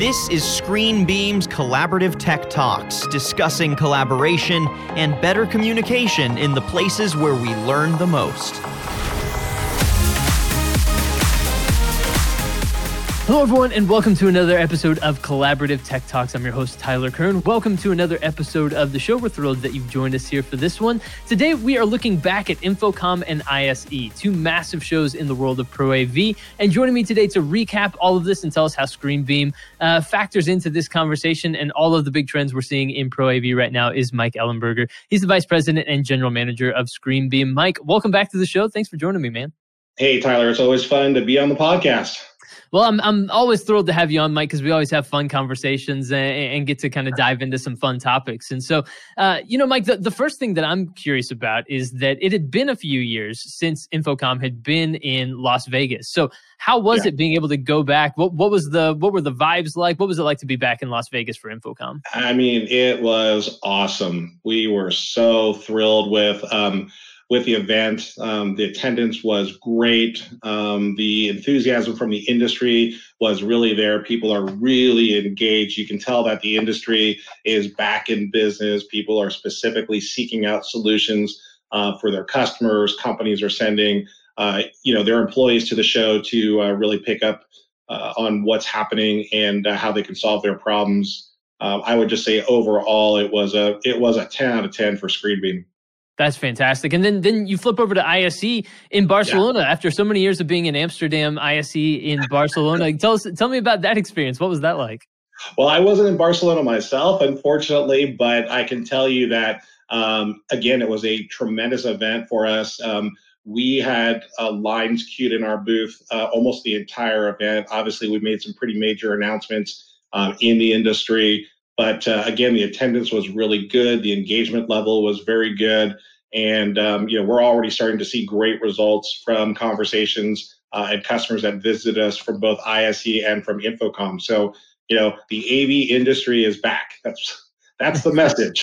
This is ScreenBeam's Collaborative Tech Talks, discussing collaboration and better communication in the places where we learn the most. Hello, everyone, and welcome to another episode of Collaborative Tech Talks. I'm your host, Tyler Kern. Welcome to another episode of the show. We're thrilled that you've joined us here for this one. Today, we are looking back at InfoComm and ISE, two massive shows in the world of Pro AV. And joining me today to recap all of this and tell us how ScreenBeam uh, factors into this conversation and all of the big trends we're seeing in Pro AV right now is Mike Ellenberger. He's the Vice President and General Manager of ScreenBeam. Mike, welcome back to the show. Thanks for joining me, man. Hey, Tyler. It's always fun to be on the podcast. Well, I'm I'm always thrilled to have you on, Mike, because we always have fun conversations and, and, get to kind of dive into some fun topics. And so, uh, you know, Mike, the, the first thing that I'm curious about is that it had been a few years since InfoComm had been in Las Vegas. So, how was yeah. it being able to go back? What what was the what were the vibes like? What was it like to be back in Las Vegas for InfoComm? I mean, it was awesome. We were so thrilled with. Um, with the event. Um, the attendance was great. Um, the enthusiasm from the industry was really there. People are really engaged. You can tell that the industry is back in business. People are specifically seeking out solutions uh, for their customers. Companies are sending, uh, you know, their employees to the show to uh, really pick up uh, on what's happening and uh, how they can solve their problems. Um, I would just say overall, it was a it was a ten out of ten for ScreenBeam. That's fantastic. And then then you flip over to ISE in Barcelona yeah. after so many years of being in Amsterdam, ISE in Barcelona. tell us tell me about that experience. What was that like? Well, I wasn't in Barcelona myself, unfortunately, but I can tell you that um, again, it was a tremendous event for us. Um, we had uh, lines queued in our booth uh, almost the entire event. Obviously, we made some pretty major announcements um, in the industry. But uh, again, the attendance was really good. The engagement level was very good. And um, you know, we're already starting to see great results from conversations uh, and customers that visit us from both ISE and from InfoComm. So, you know, the AV industry is back. That's that's the message.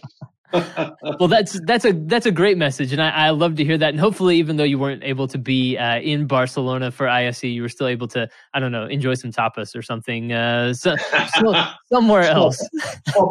well, that's that's a that's a great message, and I, I love to hear that. And hopefully, even though you weren't able to be uh, in Barcelona for ISE, you were still able to I don't know enjoy some tapas or something uh, so, so, somewhere else.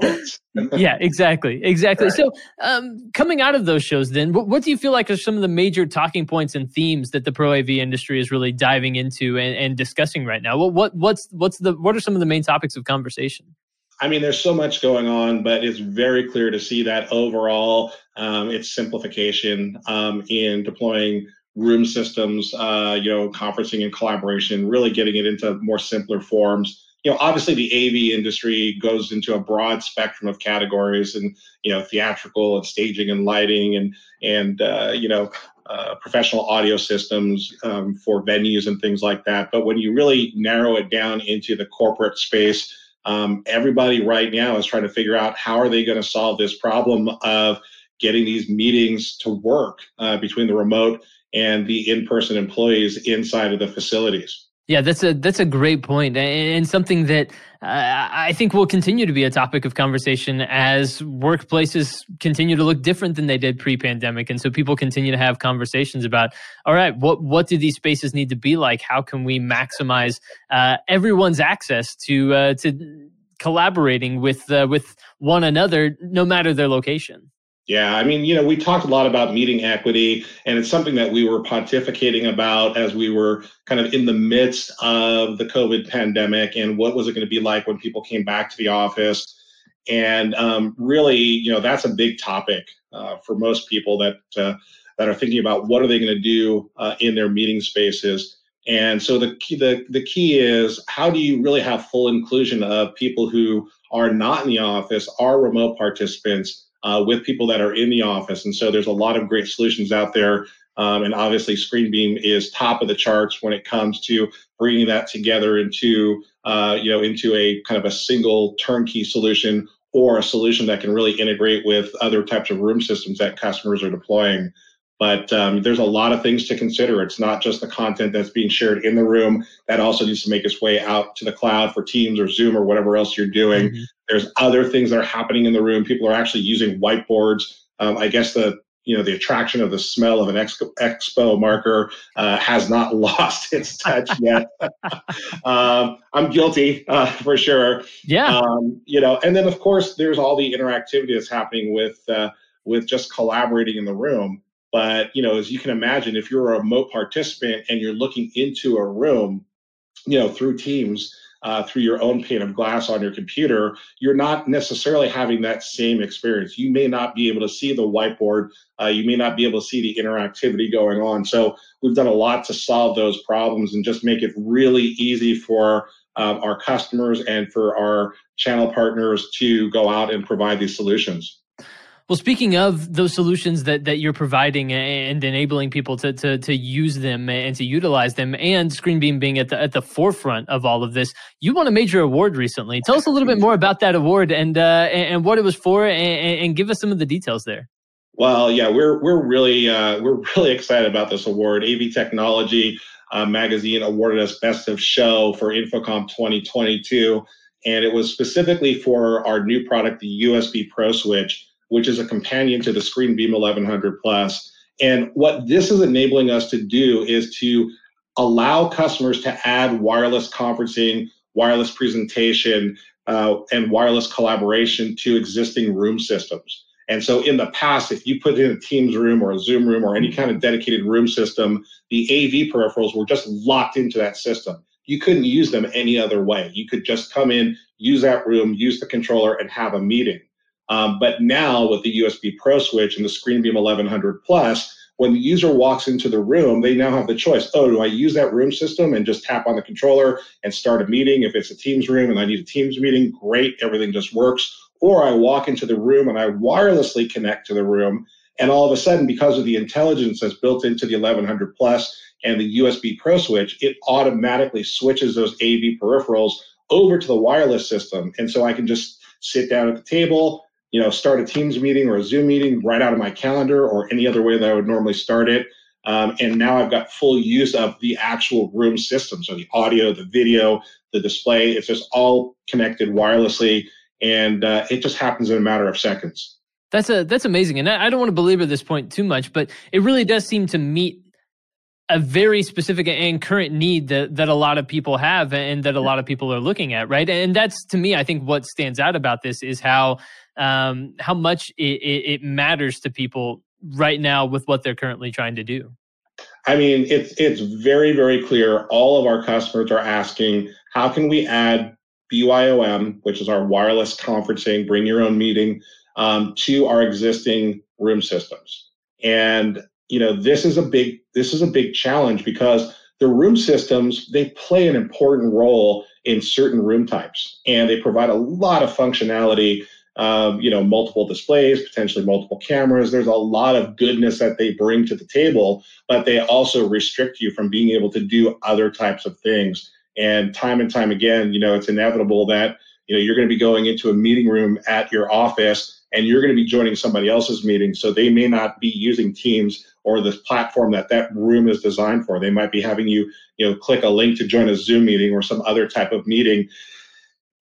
yeah, exactly, exactly. Right. So, um, coming out of those shows, then, what, what, do you feel like are some of the major talking points and themes that the pro AV industry is really diving into and, and discussing right now? What, what what's what's the what are some of the main topics of conversation? I mean, there's so much going on, but it's very clear to see that overall, um, it's simplification um, in deploying room systems, uh, you know, conferencing and collaboration, really getting it into more simpler forms. You know, obviously the AV industry goes into a broad spectrum of categories, and you know, theatrical and staging and lighting, and and uh, you know, uh, professional audio systems um, for venues and things like that. But when you really narrow it down into the corporate space um, everybody right now is trying to figure out how are they going to solve this problem of getting these meetings to work uh, between the remote and the in-person employees inside of the facilities. Yeah, that's a that's a great point, and something that uh, I think will continue to be a topic of conversation as workplaces continue to look different than they did pre-pandemic, and so people continue to have conversations about, all right, what what do these spaces need to be like? How can we maximize uh, everyone's access to uh, to collaborating with uh, with one another, no matter their location? Yeah, I mean, you know, we talked a lot about meeting equity, and it's something that we were pontificating about as we were kind of in the midst of the COVID pandemic and what was it going to be like when people came back to the office. And um, really, you know, that's a big topic uh, for most people that uh, that are thinking about what are they going to do uh, in their meeting spaces. And so the key, the, the key is how do you really have full inclusion of people who are not in the office, are remote participants, uh, with people that are in the office. And so there's a lot of great solutions out there. Um, and obviously, ScreenBeam is top of the charts when it comes to bringing that together into uh, you know into a kind of a single turnkey solution or a solution that can really integrate with other types of room systems that customers are deploying. But um, there's a lot of things to consider. It's not just the content that's being shared in the room. That also needs to make its way out to the cloud for Teams or Zoom or whatever else you're doing. Mm-hmm. There's other things that are happening in the room. People are actually using whiteboards. Um, I guess the you know the attraction of the smell of an expo, expo marker uh, has not lost its touch yet. um, I'm guilty uh, for sure. Yeah. Um, you know, and then of course there's all the interactivity that's happening with uh, with just collaborating in the room. But you know, as you can imagine, if you're a remote participant and you're looking into a room, you know, through Teams uh, through your own pane of glass on your computer, you're not necessarily having that same experience. You may not be able to see the whiteboard. Uh, you may not be able to see the interactivity going on. So we've done a lot to solve those problems and just make it really easy for uh, our customers and for our channel partners to go out and provide these solutions. Well, speaking of those solutions that, that you're providing and enabling people to, to, to use them and to utilize them, and ScreenBeam being at the, at the forefront of all of this, you won a major award recently. Tell us a little bit more about that award and, uh, and what it was for, and, and give us some of the details there. Well, yeah, we're we're really uh, we're really excited about this award. AV Technology uh, magazine awarded us Best of Show for InfoComm 2022, and it was specifically for our new product, the USB Pro Switch which is a companion to the ScreenBeam 1100 Plus. And what this is enabling us to do is to allow customers to add wireless conferencing, wireless presentation, uh, and wireless collaboration to existing room systems. And so in the past, if you put in a Teams room or a Zoom room or any kind of dedicated room system, the AV peripherals were just locked into that system. You couldn't use them any other way. You could just come in, use that room, use the controller, and have a meeting. Um, but now with the USB Pro Switch and the ScreenBeam 1100 Plus, when the user walks into the room, they now have the choice. Oh, do I use that room system and just tap on the controller and start a meeting? If it's a Teams room and I need a Teams meeting, great, everything just works. Or I walk into the room and I wirelessly connect to the room. And all of a sudden, because of the intelligence that's built into the 1100 Plus and the USB Pro Switch, it automatically switches those AV peripherals over to the wireless system. And so I can just sit down at the table, you know, start a Teams meeting or a Zoom meeting right out of my calendar or any other way that I would normally start it. Um, and now I've got full use of the actual room system. So the audio, the video, the display, it's just all connected wirelessly. And uh, it just happens in a matter of seconds. That's a that's amazing, and I don't want to belabor this point too much, but it really does seem to meet a very specific and current need that, that a lot of people have and that a lot of people are looking at, right? And that's to me, I think what stands out about this is how um, how much it, it, matters to people right now with what they're currently trying to do. I mean, it's it's very very clear. All of our customers are asking, how can we add BYOM, which is our wireless conferencing, bring your own meeting, um, to our existing room systems? And you know, this is a big this is a big challenge because the room systems they play an important role in certain room types, and they provide a lot of functionality um, you know, multiple displays, potentially multiple cameras. There's a lot of goodness that they bring to the table, but they also restrict you from being able to do other types of things. And time and time again, you know, it's inevitable that you know you're going to be going into a meeting room at your office and you're going to be joining somebody else's meeting so they may not be using teams or the platform that that room is designed for they might be having you you know click a link to join a zoom meeting or some other type of meeting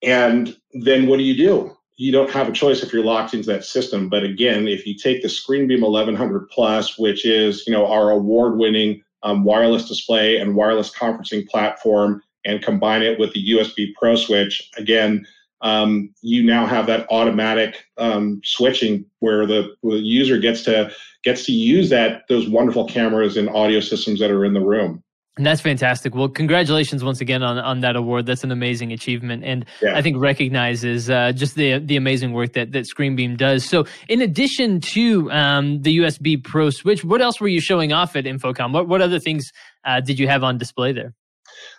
and then what do you do you don't have a choice if you're locked into that system. But again, if you take the ScreenBeam 1100 Plus, which is you know our award-winning um, wireless display and wireless conferencing platform, and combine it with the USB Pro switch, again, um, you now have that automatic um, switching where the, the user gets to gets to use that those wonderful cameras and audio systems that are in the room. And that's fantastic. Well, congratulations once again on, on that award. That's an amazing achievement, and yeah. I think recognizes uh, just the the amazing work that that ScreenBeam does. So, in addition to um, the USB Pro Switch, what else were you showing off at InfoComm? What what other things uh, did you have on display there?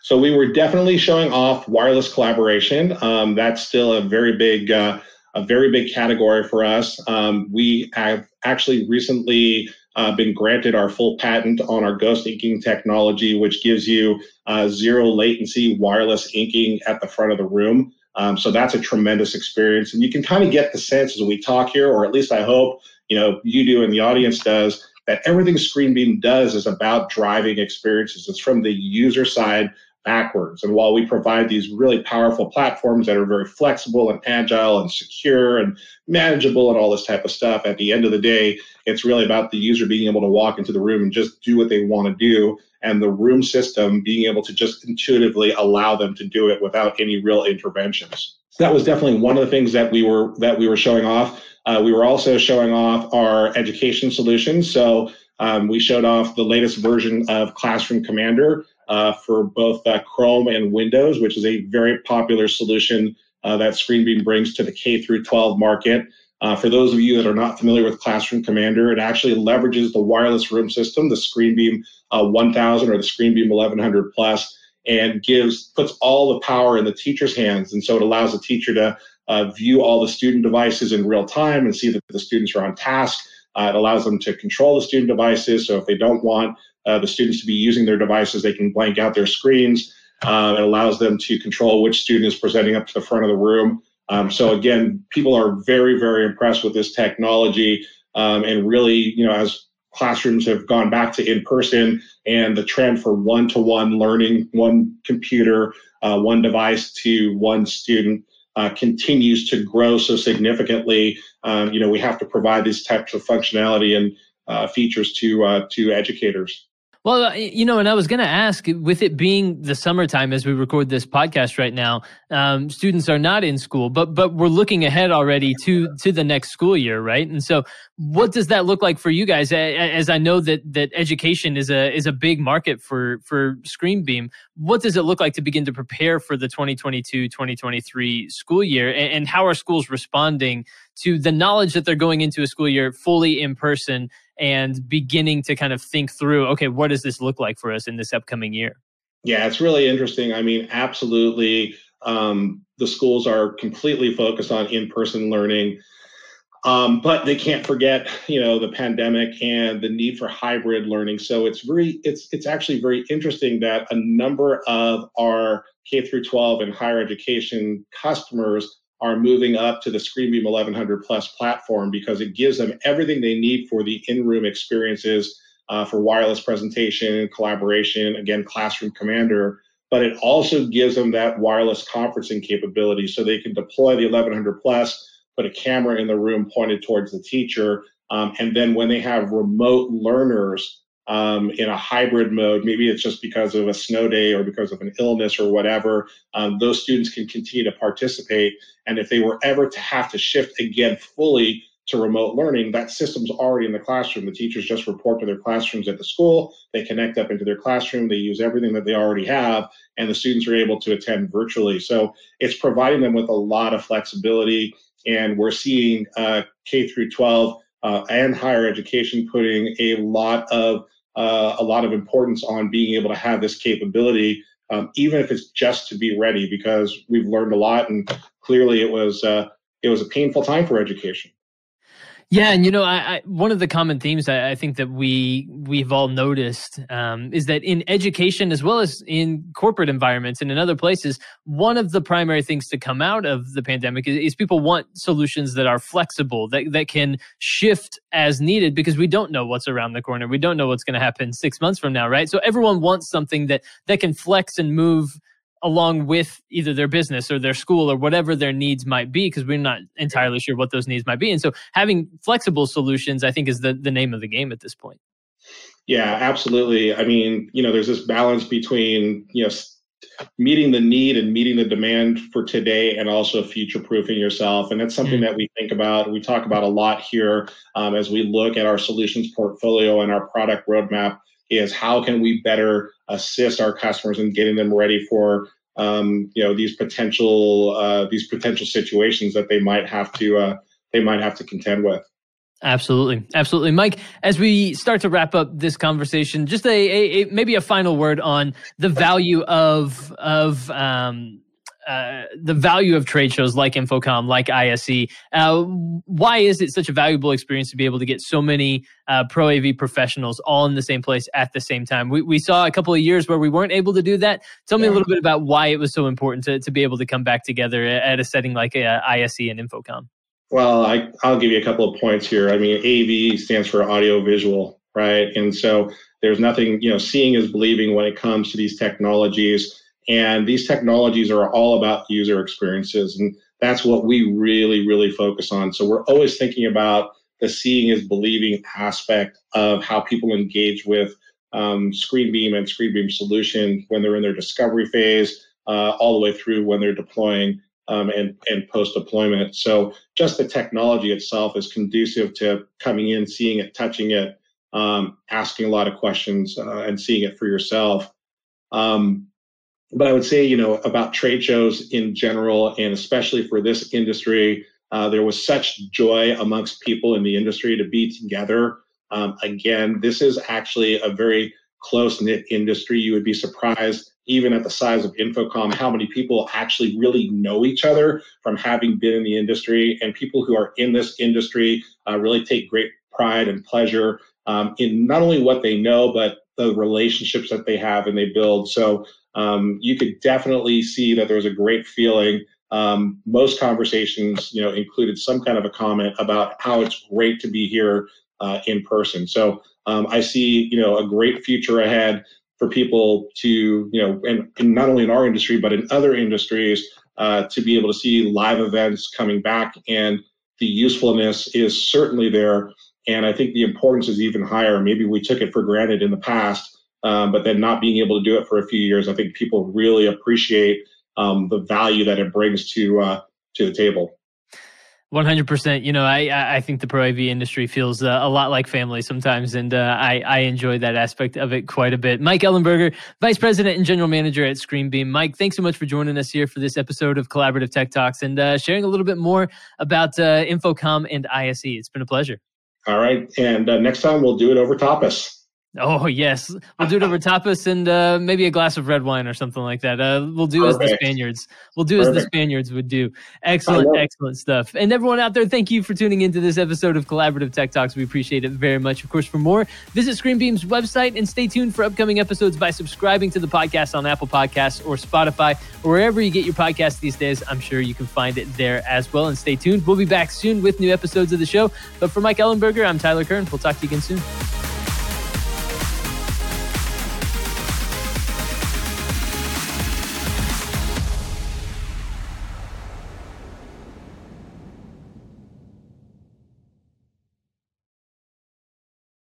So we were definitely showing off wireless collaboration. Um, that's still a very big uh, a very big category for us. Um, we have actually recently uh, been granted our full patent on our ghost inking technology, which gives you uh, zero latency wireless inking at the front of the room. Um, so that's a tremendous experience. And you can kind of get the sense as we talk here, or at least I hope, you know, you do and the audience does, that everything ScreenBeam does is about driving experiences. It's from the user side backwards. And while we provide these really powerful platforms that are very flexible and agile and secure and manageable and all this type of stuff, at the end of the day, it's really about the user being able to walk into the room and just do what they want to do, and the room system being able to just intuitively allow them to do it without any real interventions. That was definitely one of the things that we were that we were showing off. Uh, we were also showing off our education solutions. So um, we showed off the latest version of Classroom Commander uh, for both uh, Chrome and Windows, which is a very popular solution uh, that ScreenBeam brings to the K through 12 market. Uh, for those of you that are not familiar with Classroom Commander, it actually leverages the wireless room system, the ScreenBeam uh, 1000 or the ScreenBeam 1100 Plus, and gives puts all the power in the teacher's hands. And so it allows the teacher to uh, view all the student devices in real time and see that the students are on task. Uh, it allows them to control the student devices. So if they don't want uh, the students to be using their devices, they can blank out their screens. Uh, it allows them to control which student is presenting up to the front of the room. Um, so again, people are very, very impressed with this technology. Um, and really, you know, as classrooms have gone back to in person and the trend for one to one learning, one computer, uh, one device to one student uh, continues to grow so significantly. Um, you know, we have to provide these types of functionality and uh, features to uh, to educators. Well, you know, and I was going to ask, with it being the summertime as we record this podcast right now, um, students are not in school, but but we're looking ahead already to to the next school year, right? And so, what does that look like for you guys? As I know that that education is a is a big market for for ScreenBeam. What does it look like to begin to prepare for the 2022-2023 school year, and, and how are schools responding to the knowledge that they're going into a school year fully in person? And beginning to kind of think through okay what does this look like for us in this upcoming year? Yeah it's really interesting. I mean absolutely um, the schools are completely focused on in-person learning. Um, but they can't forget you know the pandemic and the need for hybrid learning. So it's very it's it's actually very interesting that a number of our k through 12 and higher education customers are moving up to the ScreenBeam 1100 Plus platform because it gives them everything they need for the in-room experiences uh, for wireless presentation, and collaboration, again, Classroom Commander, but it also gives them that wireless conferencing capability so they can deploy the 1100 Plus, put a camera in the room pointed towards the teacher, um, and then when they have remote learners um, in a hybrid mode, maybe it's just because of a snow day or because of an illness or whatever, um, those students can continue to participate. And if they were ever to have to shift again fully to remote learning, that system's already in the classroom. The teachers just report to their classrooms at the school, they connect up into their classroom, they use everything that they already have, and the students are able to attend virtually. So it's providing them with a lot of flexibility. And we're seeing uh, K through 12 uh, and higher education putting a lot of uh, a lot of importance on being able to have this capability, um, even if it's just to be ready, because we've learned a lot, and clearly it was uh, it was a painful time for education. Yeah, and you know, I, I, one of the common themes I, I, think that we we've all noticed um, is that in education as well as in corporate environments and in other places, one of the primary things to come out of the pandemic is, is people want solutions that are flexible, that that can shift as needed because we don't know what's around the corner, we don't know what's going to happen six months from now, right? So everyone wants something that that can flex and move along with either their business or their school or whatever their needs might be because we're not entirely sure what those needs might be. And so having flexible solutions i think is the, the name of the game at this point. Yeah absolutely. I mean you know there's this balance between you know meeting the need and meeting the demand for today and also future proofing yourself. And that's something mm-hmm. that we think about we talk about a lot here um, as we look at our solutions portfolio and our product roadmap is how can we better assist our customers in getting them ready for um, you know these potential uh, these potential situations that they might have to uh, they might have to contend with. Absolutely, absolutely, Mike. As we start to wrap up this conversation, just a, a, a maybe a final word on the value of of um, uh, the value of trade shows like InfoComm, like ISE. Uh, why is it such a valuable experience to be able to get so many uh, pro AV professionals all in the same place at the same time? We, we saw a couple of years where we weren't able to do that. Tell me a little bit about why it was so important to, to be able to come back together at a setting like uh, ISE and InfoComm. Well, I, I'll give you a couple of points here. I mean, AV stands for audio visual, right? And so there's nothing, you know, seeing is believing when it comes to these technologies And these technologies are all about user experiences. And that's what we really, really focus on. So we're always thinking about the seeing is believing aspect of how people engage with um, ScreenBeam and ScreenBeam solution when they're in their discovery phase, uh, all the way through when they're deploying um, and, and post deployment. So just the technology itself is conducive to coming in, seeing it, touching it, um, asking a lot of questions, uh, and seeing it for yourself. Um, but I would say, you know, about trade shows in general, and especially for this industry, uh, there was such joy amongst people in the industry to be together. Um, again, this is actually a very close knit industry. You would be surprised, even at the size of InfoComm, how many people actually really know each other from having been in the industry. And people who are in this industry uh, really take great pride and pleasure um, in not only what they know, but the relationships that they have and they build. So um, you could definitely see that there was a great feeling. Um, most conversations, you know, included some kind of a comment about how it's great to be here uh, in person. So um, I see, you know, a great future ahead for people to, you know, and, and not only in our industry but in other industries uh, to be able to see live events coming back, and the usefulness is certainly there. And I think the importance is even higher. Maybe we took it for granted in the past, um, but then not being able to do it for a few years, I think people really appreciate um, the value that it brings to uh, to the table. One hundred percent. You know, I I think the pro AV industry feels uh, a lot like family sometimes, and uh, I I enjoy that aspect of it quite a bit. Mike Ellenberger, Vice President and General Manager at ScreenBeam. Mike, thanks so much for joining us here for this episode of Collaborative Tech Talks and uh, sharing a little bit more about uh, InfoComm and ISE. It's been a pleasure. All right, and uh, next time we'll do it over tapas. Oh yes, we'll do it over tapas and uh, maybe a glass of red wine or something like that. Uh, we'll do Perfect. as the Spaniards. We'll do Perfect. as the Spaniards would do. Excellent, excellent stuff. And everyone out there, thank you for tuning into this episode of Collaborative Tech Talks. We appreciate it very much. Of course, for more, visit ScreenBeam's website and stay tuned for upcoming episodes by subscribing to the podcast on Apple Podcasts or Spotify or wherever you get your podcasts these days. I'm sure you can find it there as well. And stay tuned. We'll be back soon with new episodes of the show. But for Mike Ellenberger, I'm Tyler Kern. We'll talk to you again soon.